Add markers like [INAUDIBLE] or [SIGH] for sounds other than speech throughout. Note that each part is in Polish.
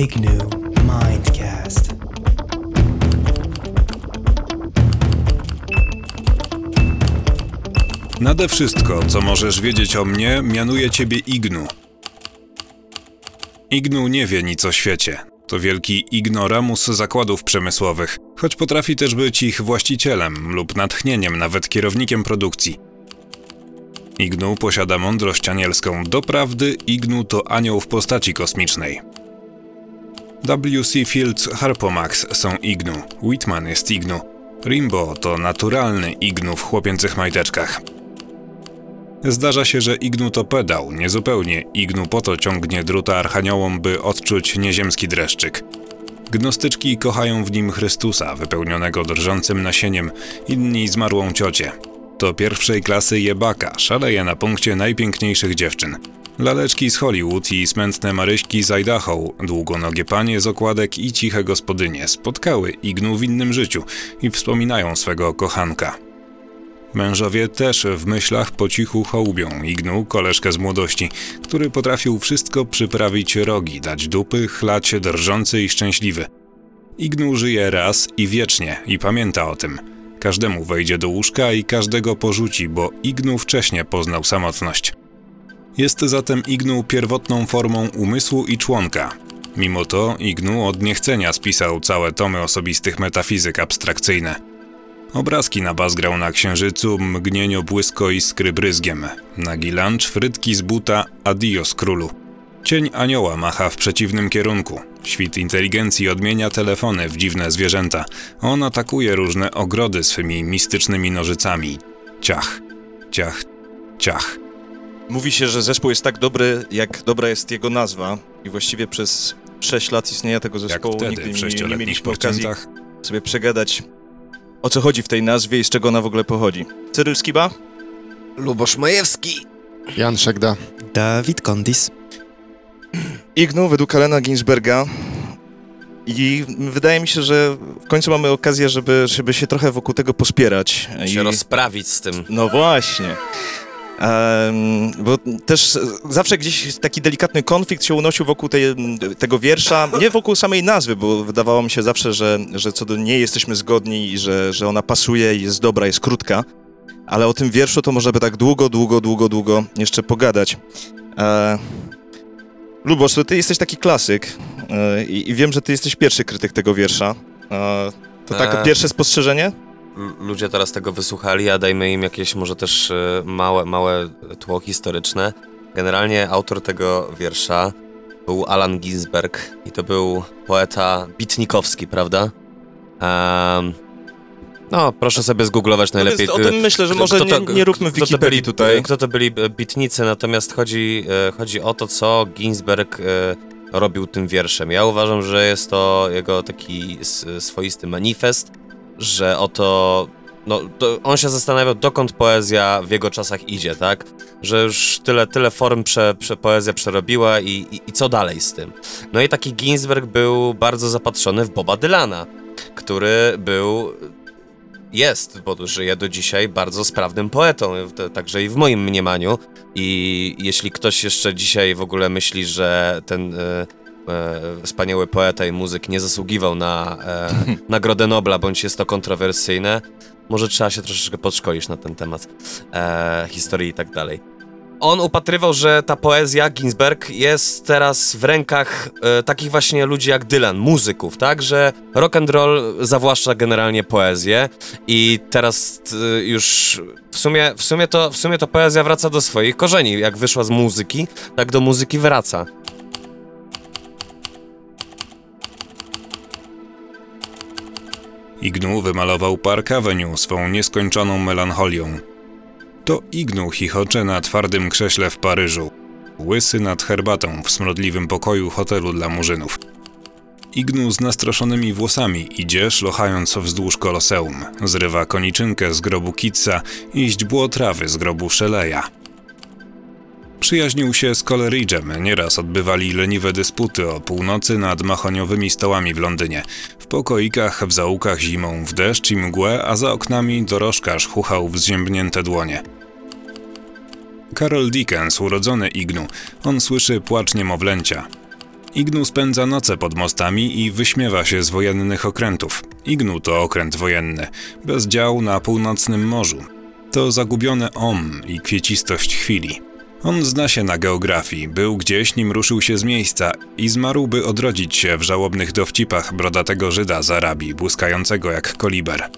Ignu Mindcast. Nade wszystko, co możesz wiedzieć o mnie, mianuję ciebie Ignu. Ignu nie wie nic o świecie. To wielki ignoramus zakładów przemysłowych, choć potrafi też być ich właścicielem lub natchnieniem, nawet kierownikiem produkcji. Ignu posiada mądrość anielską. Doprawdy, Ignu to anioł w postaci kosmicznej. WC Fields Harpomax są Ignu, Whitman jest Ignu, Rimbo to naturalny Ignu w chłopięcych majteczkach. Zdarza się, że Ignu to pedał, niezupełnie Ignu po to ciągnie druta archaniołom, by odczuć nieziemski dreszczyk. Gnostyczki kochają w nim Chrystusa, wypełnionego drżącym nasieniem, inni zmarłą ciocię. To pierwszej klasy jebaka, szaleje na punkcie najpiękniejszych dziewczyn. Laleczki z Hollywood i smętne Maryśki z Idaho, długonogie panie z okładek i ciche gospodynie spotkały Ignu w innym życiu i wspominają swego kochanka. Mężowie też w myślach po cichu hołbią Ignu, koleżkę z młodości, który potrafił wszystko przyprawić rogi, dać dupy, chlać drżący i szczęśliwy. Ignu żyje raz i wiecznie i pamięta o tym. Każdemu wejdzie do łóżka i każdego porzuci, bo Ignu wcześnie poznał samotność. Jest zatem Ignu pierwotną formą umysłu i członka. Mimo to Ignu od niechcenia spisał całe tomy osobistych metafizyk abstrakcyjne. Obrazki na bas grał na księżycu, mgnienio błysko iskry bryzgiem. Nagi lunch, frytki z buta, adios królu. Cień anioła macha w przeciwnym kierunku. Świt inteligencji odmienia telefony w dziwne zwierzęta. On atakuje różne ogrody swymi mistycznymi nożycami. Ciach, ciach, ciach. Mówi się, że zespół jest tak dobry, jak dobra jest jego nazwa. I właściwie przez 6 lat istnienia tego Jak zespołu wtedy nigdy nie, nie mieliśmy okazji sobie przegadać, o co chodzi w tej nazwie i z czego ona w ogóle pochodzi. Cyryl Skiba? Lubosz Majewski. Jan Szegda. Dawid Kondis. Ignu według Alena Ginsberga. I wydaje mi się, że w końcu mamy okazję, żeby, żeby się trochę wokół tego pospierać. Się I- rozprawić z tym. No właśnie. Bo też zawsze gdzieś taki delikatny konflikt się unosił wokół tej, tego wiersza, nie wokół samej nazwy, bo wydawało mi się zawsze, że, że co do niej jesteśmy zgodni i że, że ona pasuje i jest dobra, jest krótka, ale o tym wierszu to można by tak długo, długo, długo, długo jeszcze pogadać. E, Lubosz, to ty jesteś taki klasyk e, i, i wiem, że ty jesteś pierwszy krytyk tego wiersza. E, to tak E. pierwsze spostrzeżenie? Ludzie teraz tego wysłuchali, a dajmy im jakieś może też e, małe, małe tło historyczne. Generalnie autor tego wiersza był Alan Ginsberg i to był poeta bitnikowski, prawda? Em, no, proszę sobie zgooglować najlepiej. No więc o tym myślę, że kto- może kto nie, to- nie róbmy kto to Wikipedii byli, tutaj. Kto to byli e, bitnicy, natomiast chodzi, e, chodzi o to, co Ginsberg robił tym wierszem. Ja uważam, że jest to jego taki swoisty manifest, że oto no, on się zastanawiał, dokąd poezja w jego czasach idzie, tak? Że już tyle, tyle form prze, prze poezja przerobiła i, i, i co dalej z tym? No i taki Ginsberg był bardzo zapatrzony w Boba Dylana, który był jest, bo żyje do dzisiaj bardzo sprawnym poetą, także i w moim mniemaniu. I jeśli ktoś jeszcze dzisiaj w ogóle myśli, że ten e, e, wspaniały poeta i muzyk nie zasługiwał na e, [LAUGHS] Nagrodę Nobla, bądź jest to kontrowersyjne, może trzeba się troszeczkę podszkolić na ten temat e, historii i tak dalej. On upatrywał, że ta poezja, Ginsberg, jest teraz w rękach e, takich właśnie ludzi jak Dylan, muzyków, tak? Że rock and roll zawłaszcza generalnie poezję i teraz y, już w sumie, w, sumie to, w sumie to poezja wraca do swoich korzeni. Jak wyszła z muzyki, tak do muzyki wraca. Ignu wymalował Park Avenue swą nieskończoną melancholią. To Ignu chichocze na twardym krześle w Paryżu, łysy nad herbatą w smrodliwym pokoju hotelu dla murzynów. Ignu z nastroszonymi włosami idzie, szlochając wzdłuż koloseum, zrywa koniczynkę z grobu Kitsa i źdźbło trawy z grobu Szeleja. Przyjaźnił się z Coleridge'em, nieraz odbywali leniwe dysputy o północy nad mahoniowymi stołami w Londynie. W pokoikach, w zaułkach zimą, w deszcz i mgłę, a za oknami dorożkarz chuchał w zziębnięte dłonie. Carol Dickens, urodzony Ignu, on słyszy płacz niemowlęcia. Ignu spędza noce pod mostami i wyśmiewa się z wojennych okrętów. Ignu to okręt wojenny, bez dział na północnym morzu. To zagubione om i kwiecistość chwili. On zna się na geografii, był gdzieś, nim ruszył się z miejsca i zmarł, by odrodzić się w żałobnych dowcipach brodatego Żyda z Arabii, błyskającego jak koliber.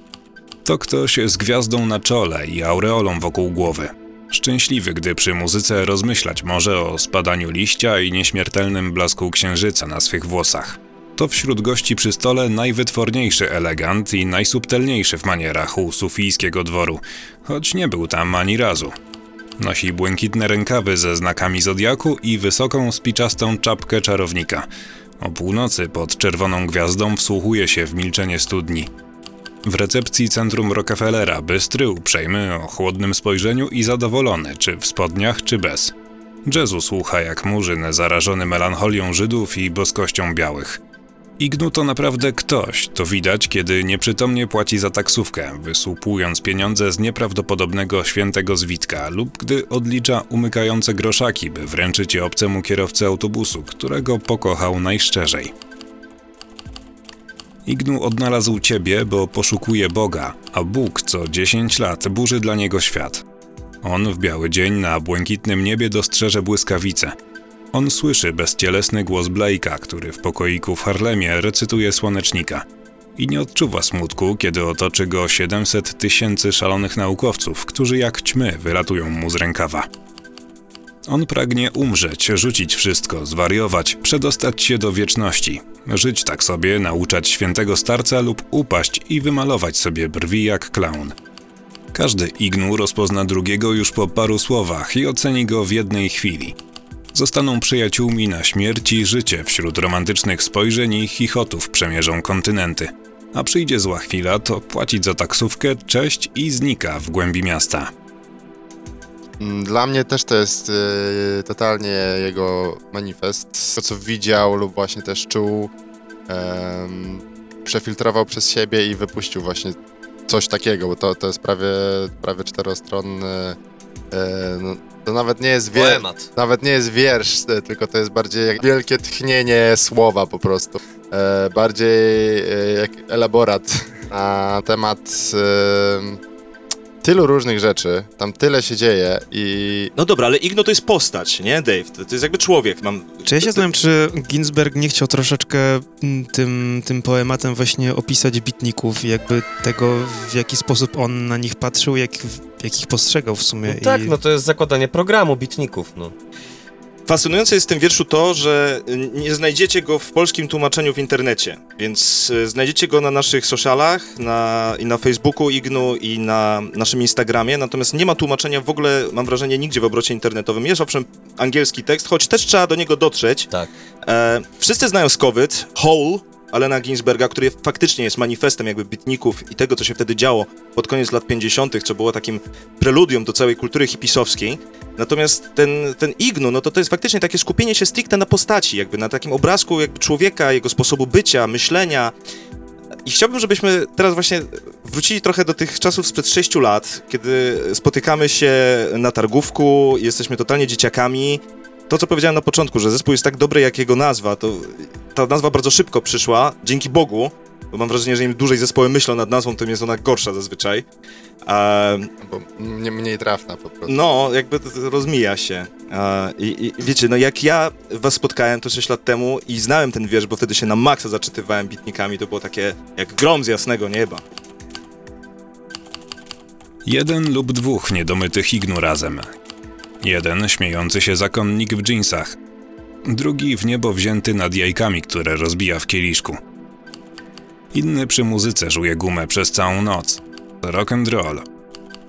To ktoś z gwiazdą na czole i aureolą wokół głowy. Szczęśliwy, gdy przy muzyce rozmyślać może o spadaniu liścia i nieśmiertelnym blasku księżyca na swych włosach. To wśród gości przy stole najwytworniejszy elegant i najsubtelniejszy w manierach u sufijskiego dworu, choć nie był tam ani razu. Nosi błękitne rękawy ze znakami zodiaku i wysoką, spiczastą czapkę czarownika. O północy pod czerwoną gwiazdą wsłuchuje się w milczenie studni. W recepcji centrum Rockefellera bystry, uprzejmy, o chłodnym spojrzeniu i zadowolony, czy w spodniach, czy bez. Jazzu słucha jak murzyn zarażony melancholią Żydów i boskością białych. Ignu to naprawdę ktoś, to widać, kiedy nieprzytomnie płaci za taksówkę, wysłupując pieniądze z nieprawdopodobnego świętego zwitka lub gdy odlicza umykające groszaki, by wręczyć je obcemu kierowcy autobusu, którego pokochał najszczerzej. Ignu odnalazł ciebie, bo poszukuje Boga, a Bóg co 10 lat burzy dla niego świat. On w biały dzień na błękitnym niebie dostrzeże błyskawice. On słyszy bezcielesny głos Blake'a, który w pokoiku w Harlemie recytuje słonecznika. I nie odczuwa smutku, kiedy otoczy go 700 tysięcy szalonych naukowców, którzy jak ćmy wylatują mu z rękawa. On pragnie umrzeć, rzucić wszystko, zwariować, przedostać się do wieczności. Żyć tak sobie, nauczać świętego starca lub upaść i wymalować sobie brwi jak klaun. Każdy ignu rozpozna drugiego już po paru słowach i oceni go w jednej chwili. Zostaną przyjaciółmi na śmierć i życie wśród romantycznych spojrzeń i chichotów przemierzą kontynenty. A przyjdzie zła chwila, to płacić za taksówkę, cześć i znika w głębi miasta. Mm, Dla mnie też to jest y, totalnie jego manifest. To, co widział lub właśnie też czuł, przefiltrował przez siebie i wypuścił właśnie coś takiego, bo to, to jest prawie, prawie czterostronny. E, no, to nawet nie jest wiersz, Poemat. nawet nie jest wiersz, e, tylko to jest bardziej jak wielkie tchnienie słowa po prostu. E, bardziej e, jak elaborat na temat e, tylu różnych rzeczy. Tam tyle się dzieje i No dobra, ale Igno to jest postać, nie, Dave? To, to jest jakby człowiek. Mam... Czy ja się zastanawiam, czy Ginsberg nie chciał troszeczkę mm, tym, tym poematem właśnie opisać bitników, jakby tego, w jaki sposób on na nich patrzył, jak, jak ich postrzegał w sumie. No tak, i... no to jest zakładanie programu bitników, no. Fascynujące jest w tym wierszu to, że nie znajdziecie go w polskim tłumaczeniu w internecie, więc y, znajdziecie go na naszych socialach, na, i na Facebooku Ignu, i na naszym Instagramie, natomiast nie ma tłumaczenia w ogóle, mam wrażenie, nigdzie w obrocie internetowym. Jest owszem angielski tekst, choć też trzeba do niego dotrzeć. Tak. E, wszyscy znają Skowyt, Hole, Alena Ginsberga, który faktycznie jest manifestem jakby bitników i tego, co się wtedy działo pod koniec lat 50., co było takim preludium do całej kultury hipisowskiej. Natomiast ten, ten Ignu, no to to jest faktycznie takie skupienie się stricte na postaci, jakby na takim obrazku jakby człowieka, jego sposobu bycia, myślenia. I chciałbym, żebyśmy teraz właśnie wrócili trochę do tych czasów sprzed 6 lat, kiedy spotykamy się na targówku, jesteśmy totalnie dzieciakami. To, co powiedziałem na początku, że zespół jest tak dobry jak jego nazwa, to ta nazwa bardzo szybko przyszła, dzięki Bogu, bo mam wrażenie, że im dłużej zespoły myślą nad nazwą, tym jest ona gorsza zazwyczaj. Ehm, bo mnie mniej trafna po prostu. no, jakby to, to rozmija się. E, i, I wiecie, no jak ja was spotkałem to 6 lat temu i znałem ten wiersz, bo wtedy się na maksa zaczytywałem bitnikami, to było takie jak grom z jasnego nieba. Jeden lub dwóch niedomytych ignu razem. Jeden śmiejący się zakonnik w dżinsach. Drugi w niebo wzięty nad jajkami, które rozbija w kieliszku. Inny przy muzyce żuje gumę przez całą noc. Rock and roll.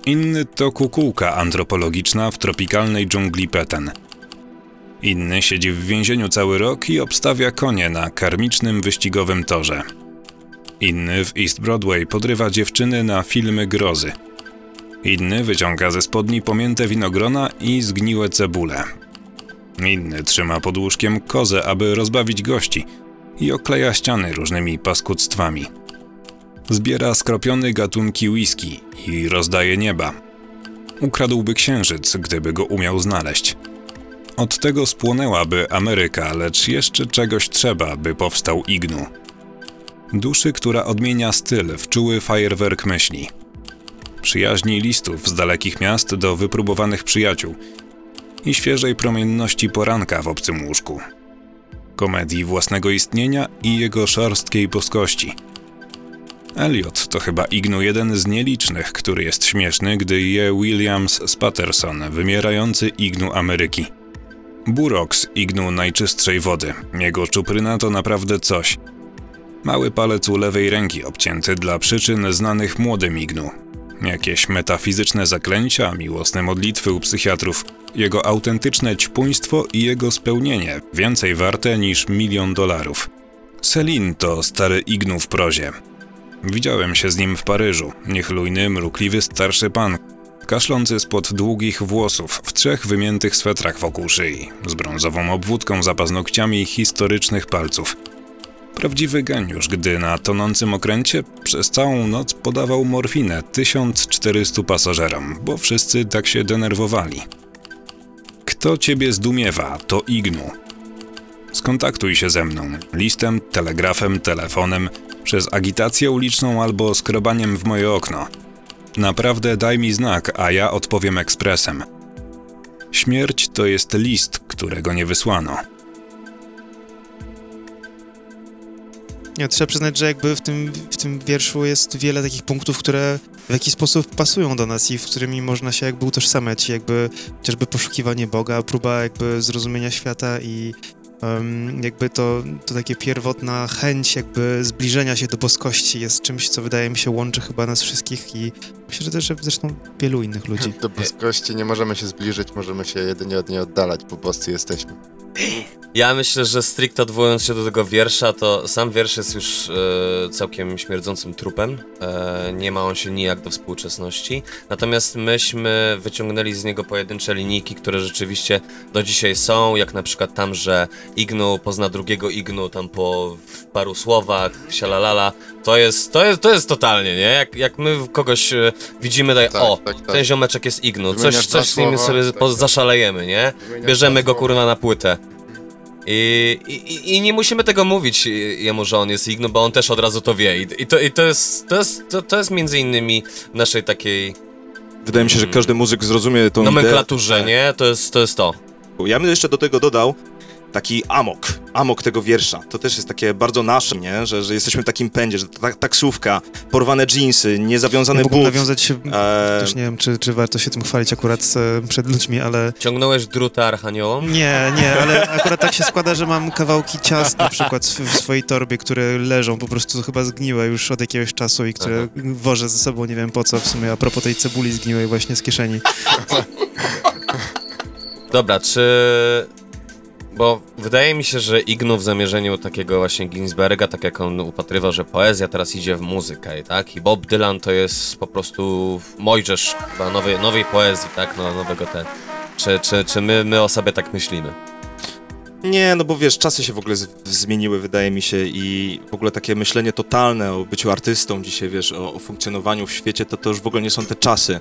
Inny to kukułka antropologiczna w tropikalnej dżungli Peten. Inny siedzi w więzieniu cały rok i obstawia konie na karmicznym wyścigowym torze. Inny w East Broadway podrywa dziewczyny na filmy grozy. Inny wyciąga ze spodni pomięte winogrona i zgniłe cebule. Inny trzyma pod łóżkiem kozę, aby rozbawić gości i okleja ściany różnymi paskudztwami. Zbiera skropione gatunki whisky i rozdaje nieba. Ukradłby księżyc, gdyby go umiał znaleźć. Od tego spłonęłaby Ameryka, lecz jeszcze czegoś trzeba, by powstał Ignu. Duszy, która odmienia styl w czuły fajerwerk myśli. Przyjaźni listów z dalekich miast do wypróbowanych przyjaciół i świeżej promienności poranka w obcym łóżku. Komedii własnego istnienia i jego szorstkiej boskości. Elliot to chyba Ignu jeden z nielicznych, który jest śmieszny, gdy je Williams z Patterson, wymierający Ignu Ameryki. Burox Ignu najczystszej wody. Jego czupryna to naprawdę coś. Mały palec u lewej ręki obcięty dla przyczyn znanych młodym Ignu. Jakieś metafizyczne zaklęcia, miłosne modlitwy u psychiatrów. Jego autentyczne ćpuństwo i jego spełnienie więcej warte niż milion dolarów. Selin to stary Ignu w prozie. Widziałem się z nim w Paryżu. Niechlujny, mrukliwy starszy pan, kaszlący spod długich włosów, w trzech wymiętych swetrach wokół szyi, z brązową obwódką za paznokciami historycznych palców. Prawdziwy geniusz, gdy na tonącym okręcie przez całą noc podawał morfinę 1400 pasażerom, bo wszyscy tak się denerwowali. Kto ciebie zdumiewa, to Ignu. Skontaktuj się ze mną listem, telegrafem, telefonem, przez agitację uliczną albo skrobaniem w moje okno. Naprawdę daj mi znak, a ja odpowiem ekspresem. Śmierć to jest list, którego nie wysłano. Nie, trzeba przyznać, że jakby w tym, w tym wierszu jest wiele takich punktów, które w jakiś sposób pasują do nas i w którymi można się jakby utożsamiać, jakby chociażby poszukiwanie Boga, próba jakby zrozumienia świata i jakby to, to takie pierwotna chęć jakby zbliżenia się do boskości jest czymś, co wydaje mi się łączy chyba nas wszystkich i myślę, że też że zresztą wielu innych ludzi. Do boskości nie możemy się zbliżyć, możemy się jedynie od niej oddalać, bo boscy jesteśmy. Ja myślę, że stricte odwołując się do tego wiersza, to sam wiersz jest już e, całkiem śmierdzącym trupem. E, nie ma on się nijak do współczesności. Natomiast myśmy wyciągnęli z niego pojedyncze linijki, które rzeczywiście do dzisiaj są, jak na przykład tam, że Ignu pozna drugiego Ignu tam po paru słowach, sialalala. To jest, to jest, to jest totalnie, nie? Jak, jak my kogoś e, widzimy, tak, Tak, o, tak, tak. ten ziomeczek jest Ignu, coś, Wymieniasz dwa coś z nim słowa, sobie tak, po, tak. zaszalejemy, nie? Wymieniasz Bierzemy dwa go słowa. kurwa na płytę. I, i, I nie musimy tego mówić jemu, że on jest Ignu, bo on też od razu to wie. I, i, to, i to, jest, to, jest, to, to jest między innymi w naszej takiej Wydaje mi się, że każdy muzyk zrozumie tą ideę. nomenklaturze, nie? To jest, to jest to. Ja bym jeszcze do tego dodał taki amok, amok tego wiersza. To też jest takie bardzo nasze, nie? Że, że jesteśmy w takim pędzie, że ta, taksówka, porwane dżinsy, niezawiązany Ja mógłbym but. nawiązać się, Eee, też nie wiem, czy, czy warto się tym chwalić akurat e, przed ludźmi, ale Ciągnąłeś druta archaniołom? Nie, nie, ale akurat tak się składa, że mam kawałki ciast na przykład w, w swojej torbie, które leżą po prostu chyba zgniłe już od jakiegoś czasu i które wożę ze sobą nie wiem po co w sumie, a propos tej cebuli zgniłej właśnie z kieszeni. Dobra, czy... Bo wydaje mi się, że Ignu w zamierzeniu takiego właśnie Ginsberga, tak jak on upatrywał, że poezja teraz idzie w muzykę, tak? I Bob Dylan to jest po prostu Mojżesz chyba nowej, nowej poezji, tak? No, nowego ten. Czy, czy, czy my, my o sobie tak myślimy? Nie, no bo wiesz, czasy się w ogóle zmieniły, wydaje mi się, i w ogóle takie myślenie totalne o byciu artystą dzisiaj, wiesz, o, o funkcjonowaniu w świecie, to to już w ogóle nie są te czasy.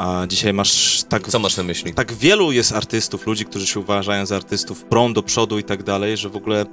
A dzisiaj masz tak... Co masz na myśli? Tak wielu jest artystów, ludzi, którzy się uważają za artystów, prą do przodu i tak dalej, że w ogóle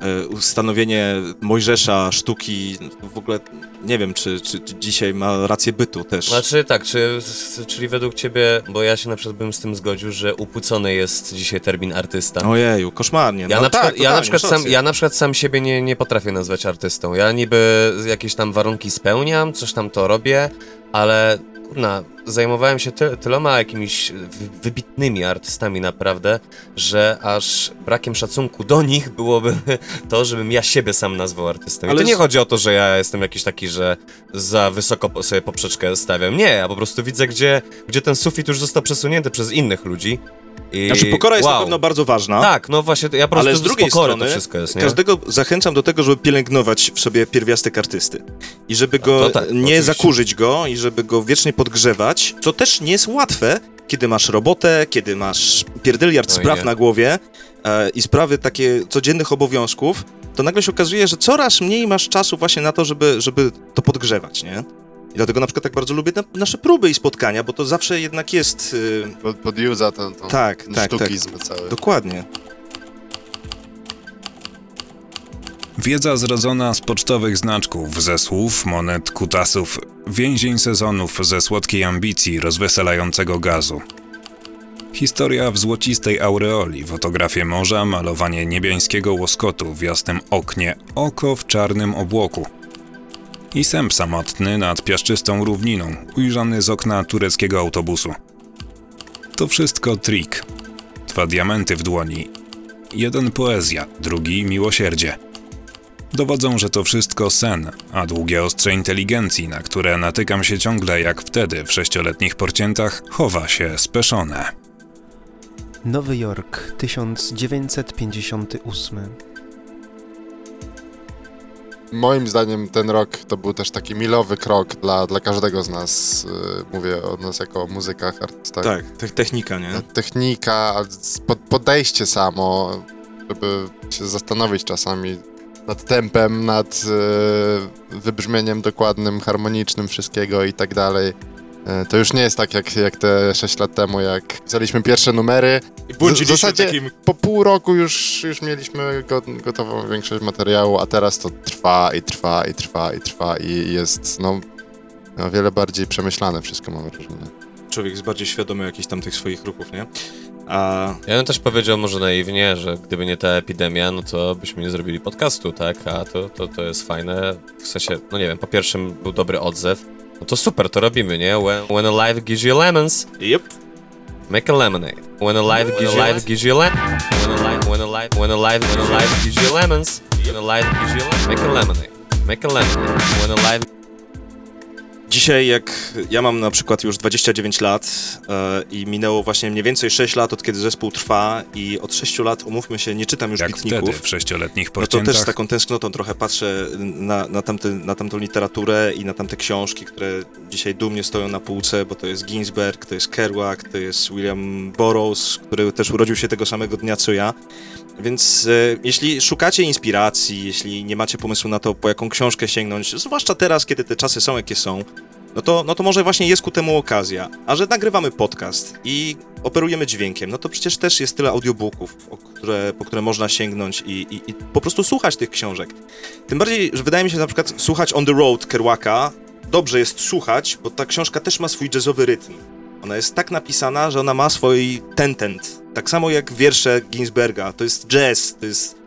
e, ustanowienie Mojżesza, sztuki, w ogóle nie wiem, czy, czy, czy dzisiaj ma rację bytu też. Znaczy tak, czy, czyli według ciebie, bo ja się na przykład bym z tym zgodził, że upłycony jest dzisiaj termin artysta. Ojeju, koszmarnie. Ja, no na tak, przykład, ja, na przykład sam, ja na przykład sam siebie nie, nie potrafię nazwać artystą. Ja niby jakieś tam warunki spełniam, coś tam to robię, ale kurna, zajmowałem się ty, tyloma jakimiś wy- wybitnymi artystami naprawdę, że aż brakiem szacunku do nich byłoby [LAUGHS] to, żebym ja siebie sam nazwał artystą. I Ale to nie chodzi o to, że ja jestem jakiś taki, że za wysoko sobie poprzeczkę stawiam. Nie, ja po prostu widzę, gdzie, gdzie ten sufit już został przesunięty przez innych ludzi. I... Znaczy, pokora jest wow. na pewno bardzo ważna. Tak, no właśnie, ja po prostu Ale z drugiej pokory strony jest? Każdego zachęcam do tego, żeby pielęgnować w sobie pierwiastek artysty. I żeby go to tak, nie oczywiście. zakurzyć go i żeby go wiecznie podgrzewać, co też nie jest łatwe, kiedy masz robotę, kiedy masz pierdyliard Oj, spraw na głowie e, i sprawy takie codziennych obowiązków, to nagle się okazuje, że coraz mniej masz czasu właśnie na to, żeby, żeby to podgrzewać, nie? I dlatego na przykład tak bardzo lubię na, nasze próby i spotkania, bo to zawsze jednak jest... y, Pod, podjuza ten, ten, tak, ten tak, tak. sztukizm cały. Dokładnie. Wiedza zrodzona z pocztowych znaczków, ze słów, monet, kutasów, więzień sezonów, ze słodkiej ambicji rozweselającego gazu. Historia w złocistej aureoli, fotografie morza, malowanie niebiańskiego łoskotu w jasnym oknie, oko w czarnym obłoku. I sęp samotny nad piaszczystą równiną, ujrzany z okna tureckiego autobusu. To wszystko trik. Dwa diamenty w dłoni. Jeden poezja, drugi miłosierdzie dowodzą, że to wszystko sen, a długie ostrze inteligencji, na które natykam się ciągle jak wtedy w sześcioletnich porciętach, chowa się speszone. Nowy Jork, 1958. Moim zdaniem ten rok to był też taki milowy krok dla, dla każdego z nas. y, Mówię o nas jako o muzykach, artystach. Tak, te, technika, nie? Technika, a s- pod- podejście samo, żeby się zastanowić czasami nad tempem, nad y, wybrzmieniem dokładnym, harmonicznym wszystkiego i tak dalej. Y, To już nie jest tak jak, jak te 6 lat temu, jak pisaliśmy pierwsze numery. I W zasadzie po pół roku już, już mieliśmy go, gotową większość materiału, a teraz to trwa i trwa i trwa i trwa i jest no, o wiele bardziej przemyślane wszystko mam wrażenie. Człowiek jest bardziej świadomy jakichś tam tych swoich ruchów, nie? A Ja bym też powiedział może naiwnie, że gdyby nie ta epidemia, no to byśmy nie zrobili podcastu, tak? A to, to, to jest fajne. W sensie, no nie wiem, po pierwszym był dobry odzew. No to super, to robimy, nie? When, when a life gives you lemons, yep. make a lemonade. When a life gives, When a life gives you lemon. When a life, when a life, when a life, when a life gives you lemons. When a life gives you lemons, make a lemonade. Make a lemonade. When a life Dzisiaj, jak ja mam na przykład już 29 lat e, i minęło właśnie mniej więcej 6 lat, od kiedy zespół trwa i od 6 lat, umówmy się, nie czytam już Jak bitników. wtedy w sześcioletnich No to też z taką tęsknotą trochę patrzę na, na, tamty, na tamtą literaturę i na tamte książki, które dzisiaj dumnie stoją na półce, bo to jest Ginsberg, to jest Kerouac, to jest William Burroughs, który też urodził się tego samego dnia co ja. Więc e, jeśli szukacie inspiracji, jeśli nie macie pomysłu na to, po jaką książkę sięgnąć, zwłaszcza teraz, kiedy te czasy są jakie są, no to, no to może właśnie jest ku temu okazja. A że nagrywamy podcast i operujemy dźwiękiem, no to przecież też jest tyle audiobooków, które, po które można sięgnąć i, i, i po prostu słuchać tych książek. Tym bardziej, że wydaje mi się na przykład słuchać On the Road Kerouaka dobrze jest słuchać, bo ta książka też ma swój jazzowy rytm. Ona jest tak napisana, że ona ma swój tentent. Tak samo jak wiersze Ginsberga. To jest jazz, to jest...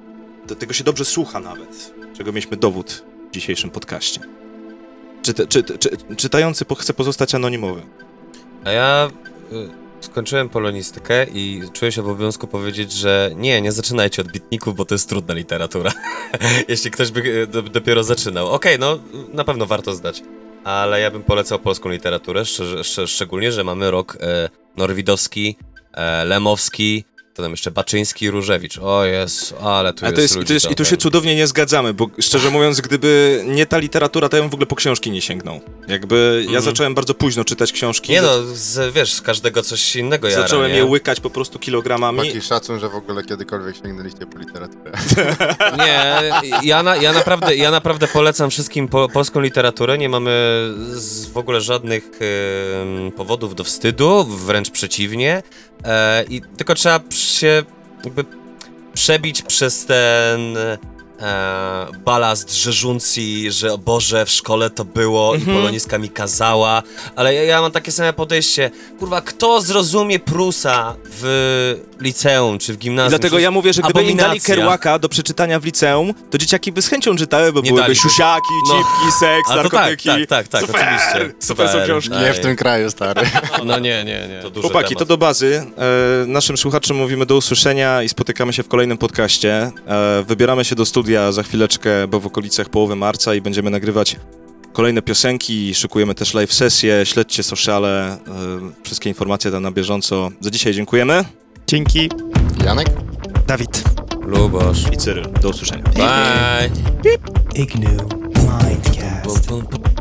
Do tego się dobrze słucha nawet, czego mieliśmy dowód w dzisiejszym podcaście. Czy, czy, czytający po, chce pozostać anonimowy. A ja y, skończyłem polonistykę i czuję się w obowiązku powiedzieć, że nie, nie zaczynajcie od bitników, bo to jest trudna literatura. [LAUGHS] Jeśli ktoś by y, do, dopiero zaczynał. Okej, no na pewno warto zdać. Ale ja bym polecał polską literaturę, szczególnie, że mamy rok e, Norwidowski, e, Lemowski, to tam jeszcze Baczyński i Różewicz. O jest, ale tu Ale jest to jest, i, ludzi to jest, I tu się cudownie nie zgadzamy, bo szczerze mówiąc, gdyby nie ta literatura, to ja bym w ogóle po książki nie sięgnął. Jakby ja Mhm. zacząłem bardzo późno czytać książki. Nie no, z, wiesz, z każdego coś innego jara, Zacząłem nie? je łykać po prostu kilogramami. Taki szacun, że w ogóle kiedykolwiek sięgnęliście po literaturę. [LAUGHS] Nie, ja, na, ja, naprawdę, ja naprawdę polecam wszystkim po, polską literaturę. Nie mamy z, w ogóle żadnych em, powodów do wstydu, wręcz przeciwnie. E, i tylko trzeba się jakby przebić przez ten e, balast żeruncji, że o Boże, w szkole to było Mhm. i poloniska mi kazała. Ale ja, ja mam takie same podejście. Kurwa, kto zrozumie Prusa w liceum czy w I gimnazjum? dlatego ja mówię, że gdyby im dali abominacja. Kerouaka do przeczytania w liceum, to dzieciaki by z chęcią czytały, bo Nie byłyby daliby. siusiaki, No. cipki, seks, A tak, narkotyki. tak, tak, tak, super, oczywiście. Super są Super. książki. Tak. Nie w tym kraju, stary. [LAUGHS] No nie, nie, nie. To Chłopaki, temat. to do bazy. E, naszym słuchaczom mówimy do usłyszenia i spotykamy się w kolejnym podcaście. E, wybieramy się do studia za chwileczkę, bo w okolicach połowy marca i będziemy nagrywać kolejne piosenki. Szykujemy też live sesje. Śledźcie sociale. E, wszystkie informacje tam na bieżąco. Za dzisiaj dziękujemy. Dzięki, Janek? Dawid. Lubosz. I Cyryl. Do usłyszenia. Bye. Ignu Mindcast.